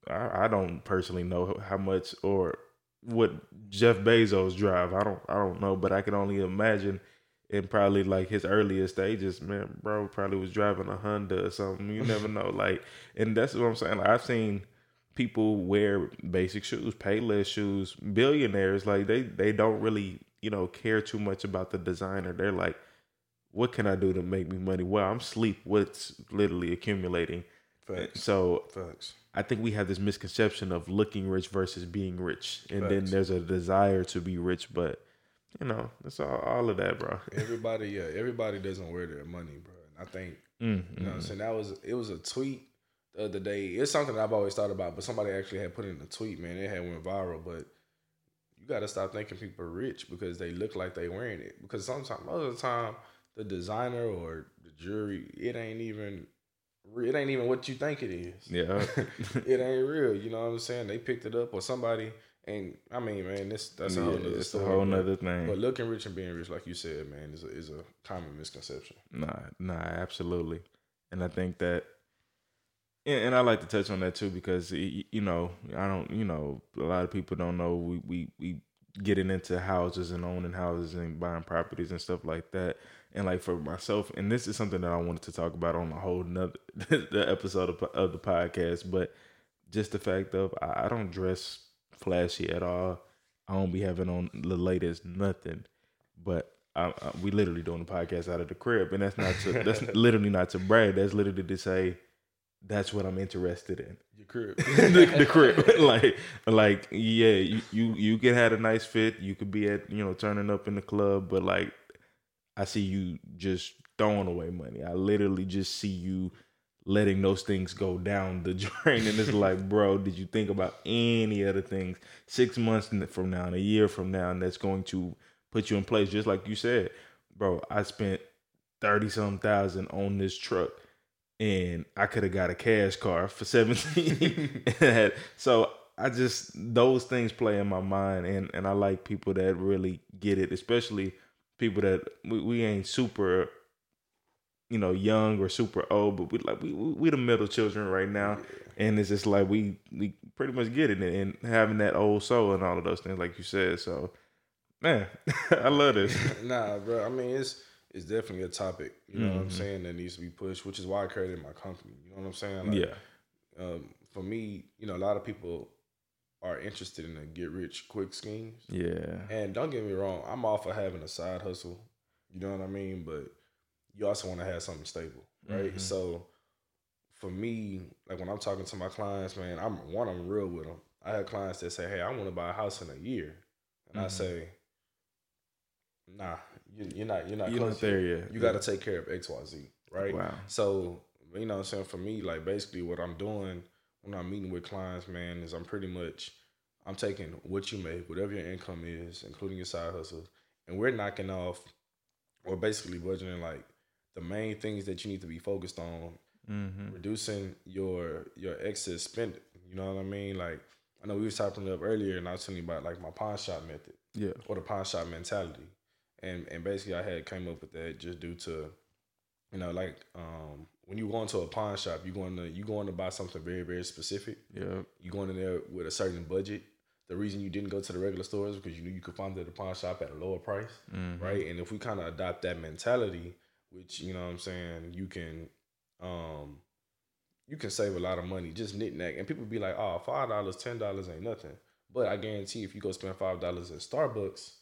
B: I, I don't personally know how much or what Jeff Bezos drive. I don't. I don't know, but I can only imagine. In probably like his earliest stages, man, bro probably was driving a Honda or something. You never [LAUGHS] know. Like, and that's what I'm saying. Like, I've seen people wear basic shoes, payless shoes. Billionaires like they they don't really you know care too much about the designer. They're like, what can I do to make me money? Well, I'm sleep. What's literally accumulating.
C: Facts.
B: So
C: Facts.
B: I think we have this misconception of looking rich versus being rich, and then there's a desire to be rich, but you know it's all, all of that, bro.
C: Everybody, yeah, everybody doesn't wear their money, bro. And I think
B: Mm,
C: You know what I'm saying? That was it was a tweet the other day. It's something that I've always thought about, but somebody actually had put in a tweet, man. It had went viral, but you gotta stop thinking people are rich because they look like they wearing it. Because sometimes most of the time the designer or the jewelry, it ain't even it ain't even what you think it is.
B: Yeah. [LAUGHS]
C: it ain't real. You know what I'm saying? They picked it up or somebody. And I mean, man, this that's
B: No,
C: a whole nother
B: it's a whole nother thing.
C: But looking rich and being rich, like you said, man, is a, is a common misconception.
B: Nah, nah, absolutely. And I think that, and, and I like to touch on that too because you know I don't, you know, a lot of people don't know we we we getting into houses and owning houses and buying properties and stuff like that. And like for myself, and this is something that I wanted to talk about on a whole nother [LAUGHS] the episode of, of the podcast, but just the fact of I, I don't dress flashy at all. I don't be having on the latest nothing, but I, I, we literally doing the podcast out of the crib, and that's not to, that's [LAUGHS] literally not to brag. That's literally to say that's what I'm interested in.
C: Your crib. [LAUGHS]
B: the, the crib, [LAUGHS] like like yeah, you, you you can have a nice fit. You could be at you know turning up in the club, but like I see you just throwing away money. I literally just see you letting those things go down the [LAUGHS] drain, and it's like, bro, did you think about any other things six months from now, and a year from now, and that's going to put you in place? Just like you said, bro, I spent thirty some thousand on this truck and I could have got a cash car for 17. [LAUGHS] so I just those things play in my mind and and I like people that really get it, especially people that we, we ain't super you know young or super old, but we like we we, the middle children right now. And it's just like we we pretty much get it and having that old soul and all of those things like you said. So man, [LAUGHS] I love this. [LAUGHS]
C: nah, bro. I mean, it's it's definitely a topic. You know what I'm
B: Mhm.
C: saying that needs to be pushed, which is why I created my company. You know what I'm saying? Like,
B: yeah.
C: Um, for me, you know, a lot of people are interested in the get rich quick schemes.
B: Yeah.
C: And don't get me wrong, I'm all for having a side hustle. You know what I mean? But you also want to have something stable, right?
B: Mhm.
C: So for me, like when I'm talking to my clients, man, I'm one, I'm real with them. I have clients that say, "Hey, I want to buy a house in a year," and I
B: Mhm.
C: say, "Nah, you, you're not. You're not
B: You're
C: close
B: not there yet.
C: You got to take care of X, Y, Z, right?"
B: Wow.
C: So, you know what I'm saying? For me, like basically what I'm doing when I'm meeting with clients, man, is I'm pretty much I'm taking what you make, whatever your income is, including your side hustles, and we're knocking off or basically budgeting like the main things that you need to be focused on,
B: Mm-hmm.
C: reducing your your excess spending. You know what I mean? Like I know we was talking up earlier and I was telling you about like my pawn shop method
B: Yeah.
C: or the pawn shop mentality. And and basically I had came up with that just due to, you know, like um when you go into a pawn shop, you going to you going to buy something very, very specific.
B: Yeah.
C: You going in there with a certain budget. The reason you didn't go to the regular stores because you knew you could find it at the pawn shop at a lower price.
B: Mhm.
C: Right. And if we kind of adopt that mentality, which, you know what I'm saying, you can um you can save a lot of money just knick-knack. And people be like, oh, five dollars, ten dollars ain't nothing. But I guarantee if you go spend five dollars at Starbucks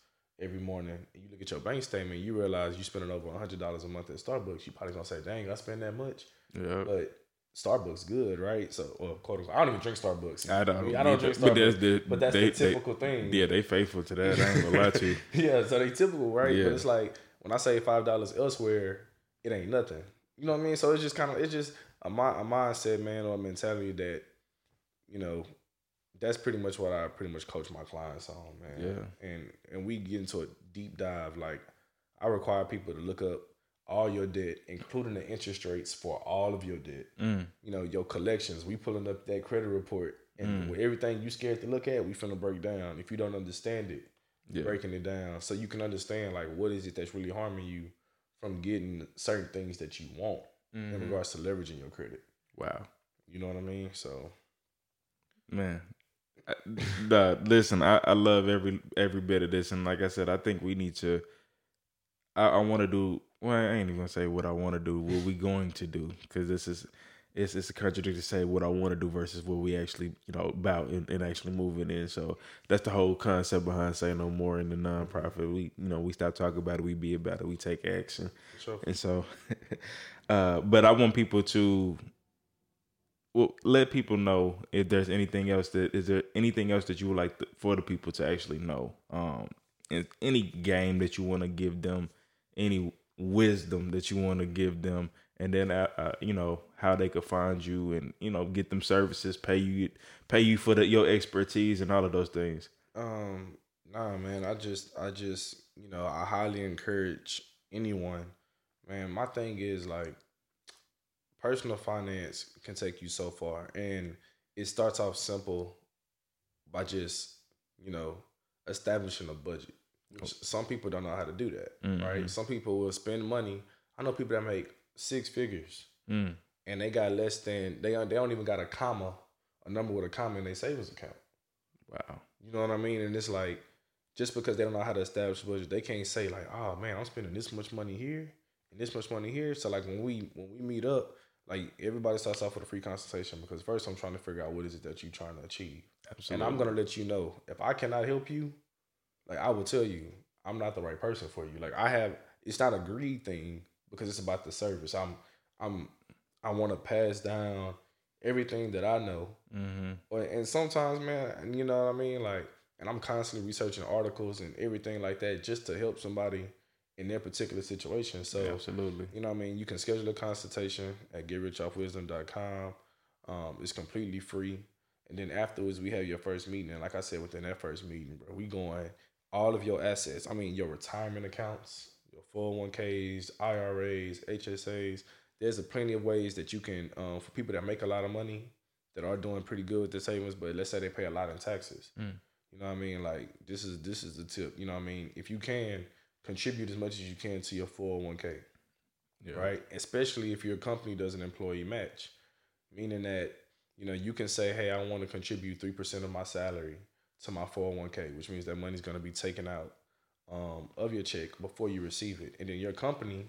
C: every morning and you look at your bank statement, you realize you're spending over hundred dollars a month at Starbucks, you probably gonna say, Dang, I spend that much.
B: Yeah.
C: But Starbucks good, right? So well, quote unquote, I don't even drink Starbucks.
B: I don't.
C: I, mean, I don't drink
B: but that's
C: Starbucks.
B: the,
C: But that's
B: they-
C: the
B: they-
C: typical thing.
B: Yeah, they faithful to that. I ain't gonna lie to you. [LAUGHS]
C: yeah, so they typical, right?
B: Yeah.
C: But it's like when I say five dollars elsewhere, it ain't nothing. You know what I mean? So it's just kind of it's just a, mi- a mindset, man, or a mentality that you know that's pretty much what I pretty much coach my clients on, man.
B: Yeah.
C: and and we get into a deep dive. Like I require people to look up all your debt, including the interest rates for all of your debt.
B: Mm.
C: You know your collections. We pulling up that credit report. And
B: Mm.
C: with everything you scared to look at, we finna break down. If you don't understand it,
B: Yeah.
C: breaking it down so you can understand like what is it that's really harming you from getting certain things that you want in
B: Mhm.
C: regards to leveraging your credit.
B: Wow.
C: You know what I mean? So
B: Man. Nah, listen, I, I love every every bit of this, and like I said, I think we need to. I, I want to do. Well, I ain't even gonna say what I want to do. What we going to do? Because this is, it's it's a contradiction to say what I want to do versus what we actually you know about and, and actually moving in. So that's the whole concept behind saying no more in the nonprofit. We you know we stop talking about it, we be about it, we take action.
C: sure.
B: And so, [LAUGHS] uh, but I want people to well let people know if there's anything else that is there anything else that you would like to, for the people to actually know. Um, and any game that you want to give them, any wisdom that you want to give them, and then uh, uh, you know how they could find you and you know get them services, pay you pay you for the, your expertise and all of those things.
C: Um nah man, I just I just you know, I highly encourage anyone. Man, my thing is like personal finance can take you so far, and it starts off simple by just you know establishing a budget. Which some people don't know how to do that,
B: Mhm.
C: right? Some people will spend money. I know people that make six figures
B: Mm.
C: and they got less than they they don't even got a comma, a number with a comma in their savings account.
B: Wow.
C: You know what I mean? And it's like just because they don't know how to establish a budget, they can't say like, "Oh man, I'm spending this much money here and this much money here." So like when we when we meet up, like everybody starts off with a free consultation because first I'm trying to figure out what is it that you're trying to achieve,
B: Absolutely.
C: and I'm gonna let you know if I cannot help you. Like I will tell you, I'm not the right person for you. Like I have, it's not a greed thing because it's about the service. I'm I'm I want to pass down everything that I know
B: Mm-hmm.
C: and sometimes, man, and you know what I mean, like, and I'm constantly researching articles and everything like that just to help somebody in their particular situation. So,
B: Absolutely.
C: you know what I mean, you can schedule a consultation at getrichoffwisdom.com. Um, it's completely free. And then afterwards, we have your first meeting. And like I said, within that first meeting, bro, we going all of your assets. I mean, your retirement accounts, your 401ks, IRAs, HSAs. There's a plenty of ways that you can, um, for people that make a lot of money, that are doing pretty good with their savings, but let's say they pay a lot in taxes.
B: Mm.
C: You know what I mean? Like this is this is the tip. You know what I mean? If you can contribute as much as you can to your 401k,
B: Yeah.
C: right? Especially if your company does an employee match, meaning that you know you can say, "Hey, I want to contribute three percent of my salary to my 401k," which means that money's going to be taken out um, of your check before you receive it, and then your company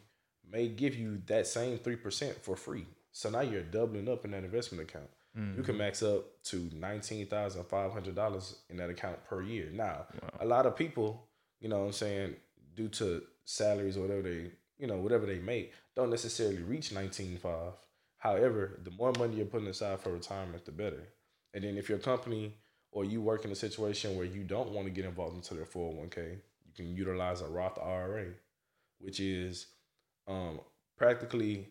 C: may give you that same three percent for free. So now you're doubling up in that investment account.
B: Mm-hmm.
C: You can max up to nineteen thousand five hundred dollars in that account per year. Now,
B: Wow.
C: a lot of people, you know what I'm saying, due to salaries or whatever they, you know, whatever they make, don't necessarily reach nineteen five. However, the more money you're putting aside for retirement, the better. And then if your company or you work in a situation where you don't want to get involved into their 401k, you can utilize a Roth IRA, which is um, practically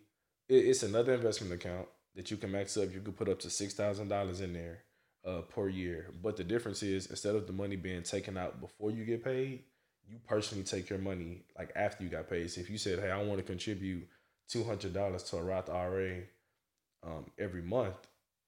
C: it's another investment account that you can max up. You could put up to six thousand dollars in there uh, per year. But the difference is instead of the money being taken out before you get paid, you personally take your money like after you got paid. So if you said, "Hey, I want to contribute two hundred dollars to a Roth IRA um, every month,"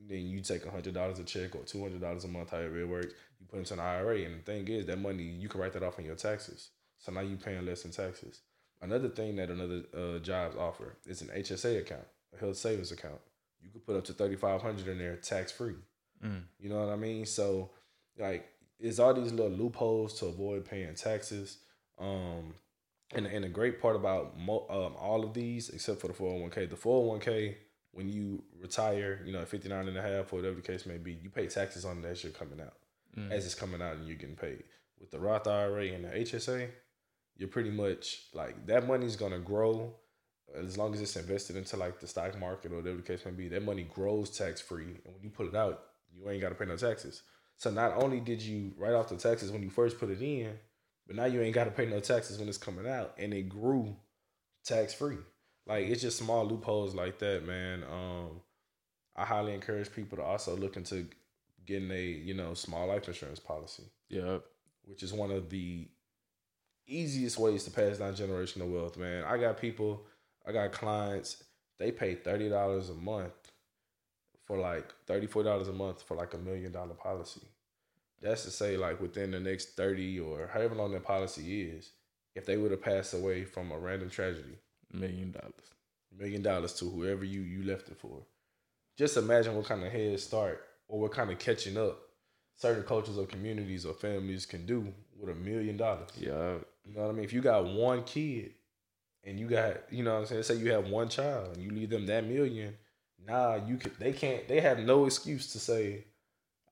C: then you take hundred dollars a check or two hundred dollars a month, however it works. You put into an IRA, and the thing is, that money you can write that off on your taxes. So now you're paying less in taxes. Another thing that another uh, jobs offer is an HSA account, a health savings account. You could put up to thirty five hundred in there tax free.
B: Mm.
C: You know what I mean? So like it's all these little loopholes to avoid paying taxes. Um and and the great part about mo- um, all of these, except for the 401k, the 401k, when you retire, you know, at 59 and a half or whatever the case may be, you pay taxes on that shit coming out
B: Mm.
C: as it's coming out and you're getting paid. With the Roth IRA and the HSA, you're pretty much like that money's gonna grow as long as it's invested into like the stock market or whatever the case may be. That money grows tax free, and when you pull it out, you ain't gotta pay no taxes. So not only did you write off the taxes when you first put it in, but now you ain't gotta pay no taxes when it's coming out, and it grew tax free. Like it's just small loopholes like that, man. Um, I highly encourage people to also look into getting a you know small life insurance policy,
B: Yeah.
C: which is one of the easiest ways to pass down generational wealth. Man, I got people, I got clients. They pay thirty dollars a month for like thirty four dollars a month for like a million dollar policy. That's to say, like within the next thirty or however long that policy is, if they would have passed away from a random tragedy,
B: Million dollars.
C: million dollars to whoever you you left it for. Just imagine what kind of head start or what kind of catching up certain cultures or communities or families can do with a million dollars.
B: Yeah.
C: You know what I mean? If you got one kid and you got, you know what I'm saying, say you have one child and you leave them that million, nah, you could they can't they have no excuse to say,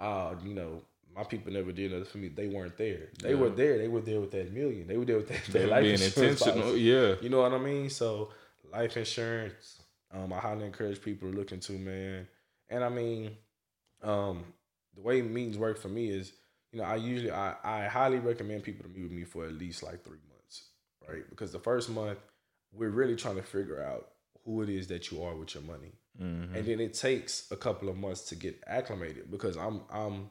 C: ah, you know, my people never did nothing for me. They weren't there. They
B: Yeah.
C: were there. They were there with that million. They were there with that,
B: They
C: that life
B: being
C: insurance
B: intentional.
C: policy.
B: Yeah.
C: You know what I mean? So life insurance, um, I highly encourage people to look into, man. And I mean, um, the way meetings work for me is, you know, I usually I, I highly recommend people to meet with me for at least like three months, right? Because the first month we're really trying to figure out who it is that you are with your money.
B: Mhm.
C: And then it takes a couple of months to get acclimated because I'm I'm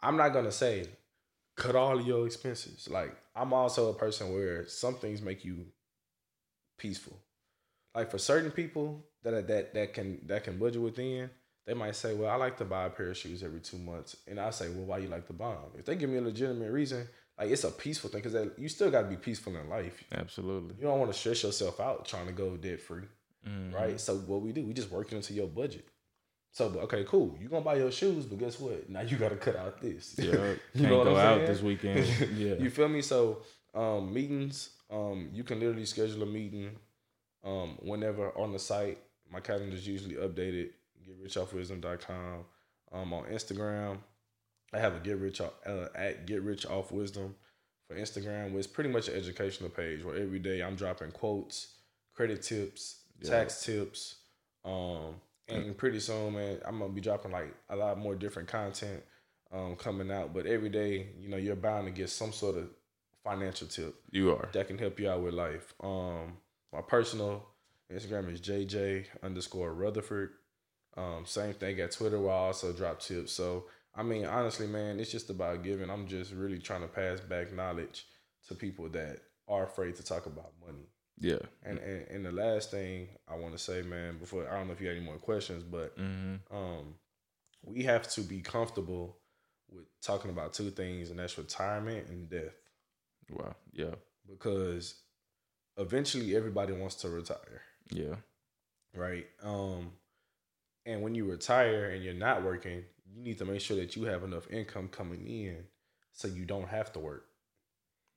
C: I'm not gonna say cut all your expenses. Like I'm also a person where some things make you peaceful. like for certain people that that that can that can budget within, they might say, "Well, I like to buy a pair of shoes every two months," and I say, "Well, why you like to buy them?" If they give me a legitimate reason, like it's a peaceful thing because you still got to be peaceful in life.
B: Absolutely.
C: You don't want to stress yourself out trying to go debt free, right? So what we do, we just work it into your budget. So okay, cool. You gonna buy your shoes, but guess what? Now you gotta cut out this.
B: Yeah. [LAUGHS]
C: You
B: Can't
C: know what
B: go
C: I'm
B: out
C: saying?
B: this weekend. [LAUGHS] Yeah.
C: you feel me? So um, meetings, um, you can literally schedule a meeting um, whenever on the site. My calendar is usually updated. GetRichOffWisdom.com. Um, on Instagram, I have a Get Rich Off, uh, at Get Rich Off Wisdom for Instagram. Where it's pretty much an educational page where every day I'm dropping quotes, credit tips, tax tips. Um, and pretty soon, man, I'm gonna be dropping like a lot more different content um, coming out. But every day, you know, you're bound to get some sort of financial tip
B: You are.
C: that can help you out with life. Um, my personal Instagram is JJ underscore Rutherford. Um, same thing at Twitter where I also drop tips. So I mean, honestly, man, it's just about giving. I'm just really trying to pass back knowledge to people that are afraid to talk about money.
B: Yeah.
C: And and, and the last thing I want to say, man, before I don't know if you had any more questions, but
B: hmm
C: um, we have to be comfortable with talking about two things, and that's retirement and death
B: Wow. Yeah.
C: because eventually everybody wants to retire,
B: Yeah.
C: right? Um, and when you retire and you're not working, you need to make sure that you have enough income coming in so you don't have to work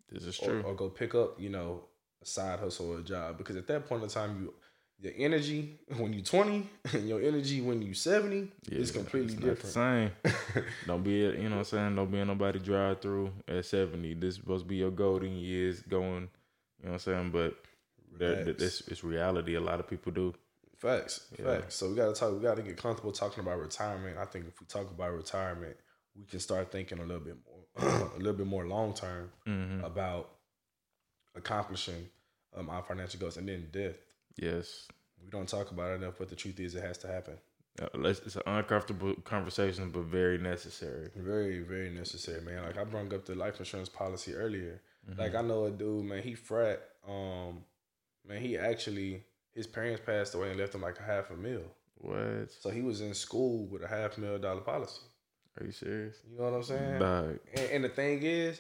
B: This is
C: or,
B: true.
C: or go pick up, you know, a side hustle or a job. Because at that point in time, you your energy [LAUGHS] when you're 20 and your energy when you're 70 is completely different.
B: Same. [LAUGHS] don't be, you know what I'm saying? Don't be in nobody drive through at 70. This is supposed to be your golden years going, you know what I'm saying? But that, that,
C: Facts.
B: this it's reality. A lot of people do.
C: Facts,
B: Yeah.
C: facts. So we gotta talk. We gotta get comfortable talking about retirement. I think if we talk about retirement, we can start thinking a little bit more, [CLEARS THROAT] a little bit more long term
B: Mm-hmm.
C: about accomplishing um, our financial goals, and then death.
B: Yes.
C: We don't talk about it enough, but the truth is, it has to happen.
B: Uh, It's an uncomfortable conversation, but very necessary.
C: Very, very necessary, man. Like I brought up the life insurance policy earlier. Like I know a dude, man. He frat. Um, man, he actually his parents passed away and left him like a half a mil.
B: What?
C: So he was in school with a half mil dollar policy.
B: Are you serious?
C: You know what I'm saying?
B: Dog.
C: And, and the thing is,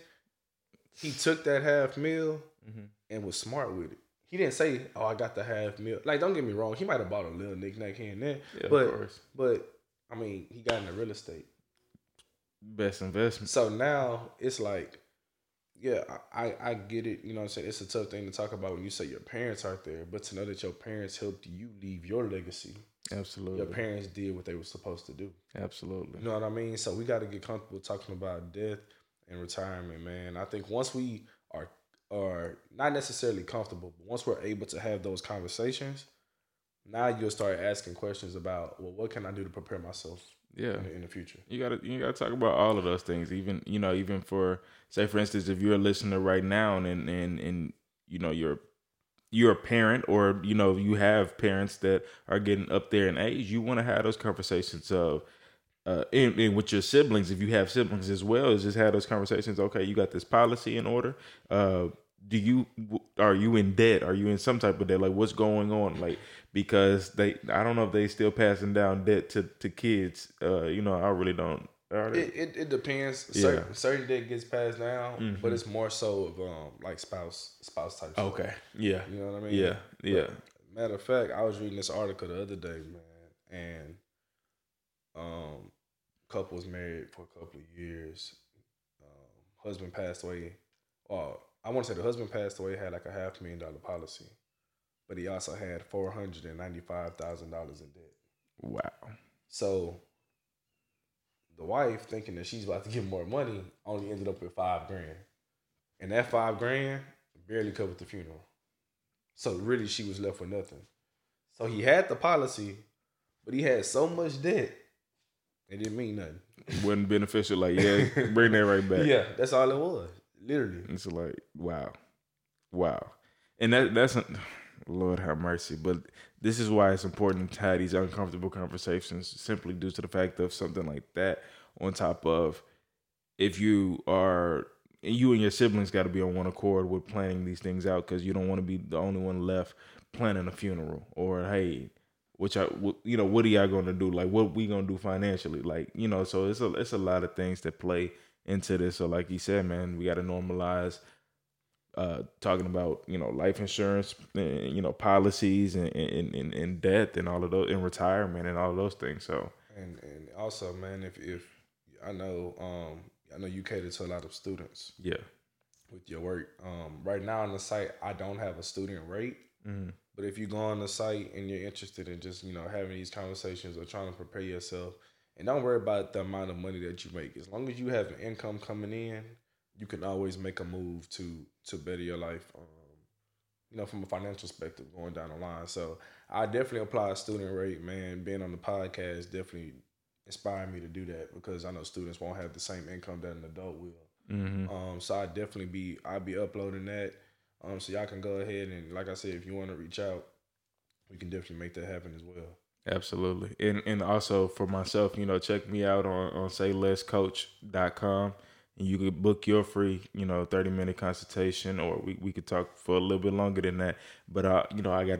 C: he took that half meal
B: Mhm.
C: and was smart with it. He didn't say, "Oh, I got the half meal." Like, don't get me wrong. He might have bought a little knickknack here and there,
B: Yeah,
C: but
B: of course.
C: but I mean, he got into real estate.
B: Best investment.
C: So now it's like, yeah, I, I I get it. You know what I'm saying? It's a tough thing to talk about when you say your parents aren't there, but to know that your parents helped you leave your legacy.
B: Absolutely.
C: Your parents did what they were supposed to do.
B: Absolutely.
C: You know what I mean? So we got to get comfortable talking about death and retirement, man. I think once we are are not necessarily comfortable, but once we're able to have those conversations, now you'll start asking questions about, well, what can I do to prepare myself
B: Yeah.
C: in, the, in the future?
B: You gotta you gotta talk about all of those things. Even you know, even for say for instance, if you're a listener right now and and and you know you're you're a parent or you know you have parents that are getting up there in age, you want to have those conversations of uh and, and with your siblings if you have siblings as well is just have those conversations okay you got this policy in order uh do you are you in debt are you in some type of debt like what's going on like because they i don't know if they still passing down debt to to kids uh you know i really don't?
C: It, it, it depends.
B: Yeah.
C: Certain, certain debt gets passed down,
B: Mhm.
C: but it's more so of um like spouse spouse type. stuff.
B: okay yeah
C: you know what I mean?
B: yeah yeah
C: Matter of fact, I was reading this article the other day, man, and um, couple was married for a couple of years. Um, husband passed away. Well, I want to say the husband passed away had like a half million dollar policy, but he also had four hundred and ninety five thousand dollars in debt.
B: wow
C: So the wife, thinking that she's about to get more money, only ended up with five grand, and that five grand barely covered the funeral. So really, she was left with nothing. So he had the policy, but he had so much debt, it didn't mean nothing.
B: wasn't beneficial like yeah bring that right back
C: Yeah, that's all it was, literally.
B: It's like wow, wow, and that that's Lord have mercy. But this is why it's important to have these uncomfortable conversations, simply due to the fact of something like that. On top of if you are you and your siblings got to be on one accord with planning these things out because you don't want to be the only one left planning a funeral or hey, which I, you know, what are y'all gonna do? Like, what we gonna do financially? Like, you know, so it's a it's a lot of things that play into this. So, like you said, man, we got to normalize uh, talking about you know life insurance, and, you know, policies and, and and, and death and all of those, and retirement and all of those things. So,
C: and and also, man, if if I know, um, I know you cater to a lot of students.
B: Yeah.
C: With your work, um, right now on the site, I don't have a student rate. Mm-hmm. But if you go on the site and you're interested in just you know having these conversations or trying to prepare yourself, and don't worry about the amount of money that you make. As long as you have an income coming in, you can always make a move to to better your life. Um, you know, from a financial perspective, going down the line. So I definitely apply a student rate, man. Being on the podcast definitely inspired me to do that because I know students won't have the same income that an adult will. Mm-hmm. Um, so I definitely be I'll be uploading that. Um, so y'all can go ahead and like I said, if you want to reach out, we can definitely make that happen as well.
B: Absolutely. And and also for myself, you know, check me out on, on saylesscoach.com and you could book your free, you know, 30 minute consultation or we, we could talk for a little bit longer than that. But uh, you know, I got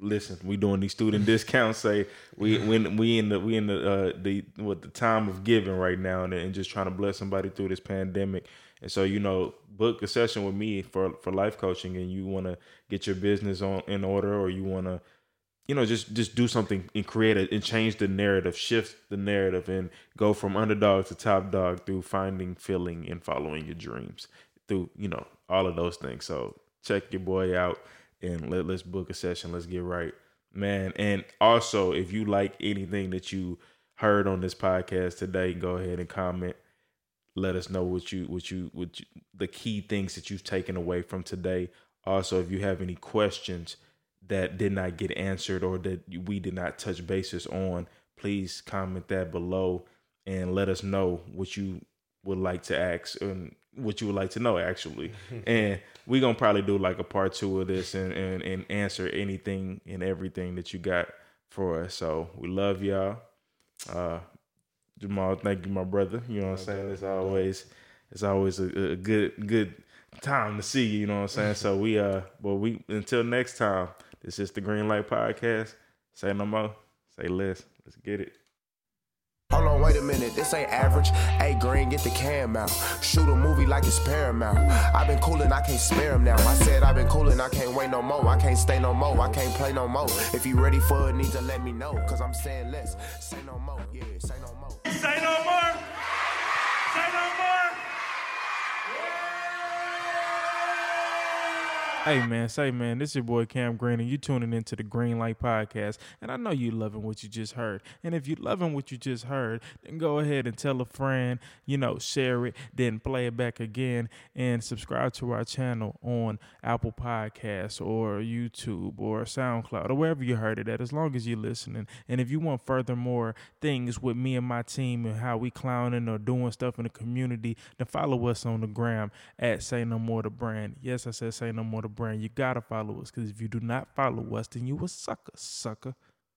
B: listen, we doing these student [LAUGHS] discounts. Say we when we in the we in the uh, the what the time of giving right now, and, and just trying to bless somebody through this pandemic. And so you know, book a session with me for for life coaching, and you want to get your business on in order, or you want to you know just just do something and create it and change the narrative shift the narrative and go from underdog to top dog through finding feeling and following your dreams through you know all of those things so check your boy out and let, let's book a session. Let's get right, man. And also, if you like anything that you heard on this podcast today, go ahead and comment. Let us know what you what you what you, the key things that you've taken away from today. Also, if you have any questions that did not get answered or that we did not touch bases on, please comment that below and let us know what you would like to ask and what you would like to know actually. [LAUGHS] and we're gonna probably do like a part two of this and, and, and answer anything and everything that you got for us. So we love y'all. Uh Jamal, thank you, my brother. You know what I'm saying? It's always it's always a, a good good time to see you, you know what I'm saying? so we uh but we until next time, this is the Green Light Podcast. Say no more. Say less. Let's get it. Hold on, wait a minute, this ain't average. Hey, Green, get the cam out. Shoot a movie like it's Paramount. I've been coolin', I can't spare him now. I said I've been coolin', I can't wait no more. I can't stay no more, I can't play no more. If you ready for it, need to let me know. Cause I'm saying less. Say no more, yeah, say no more. Say no more! Say no more! Hey man, say man, this is your boy Cam Green, and you tuning into the Green Light Podcast. And I know you loving what you just heard. And if you loving what you just heard, then go ahead and tell a friend, you know, share it, then play it back again, and subscribe to our channel on Apple Podcasts or YouTube or SoundCloud or wherever you heard it at, as long as you're listening. And if you want furthermore things with me and my team and how we clowning or doing stuff in the community, then follow us on the gram at Say No More the Brand. Yes, I said Say No More the you gotta follow us. Because if you do not follow us, then you a sucker, sucker.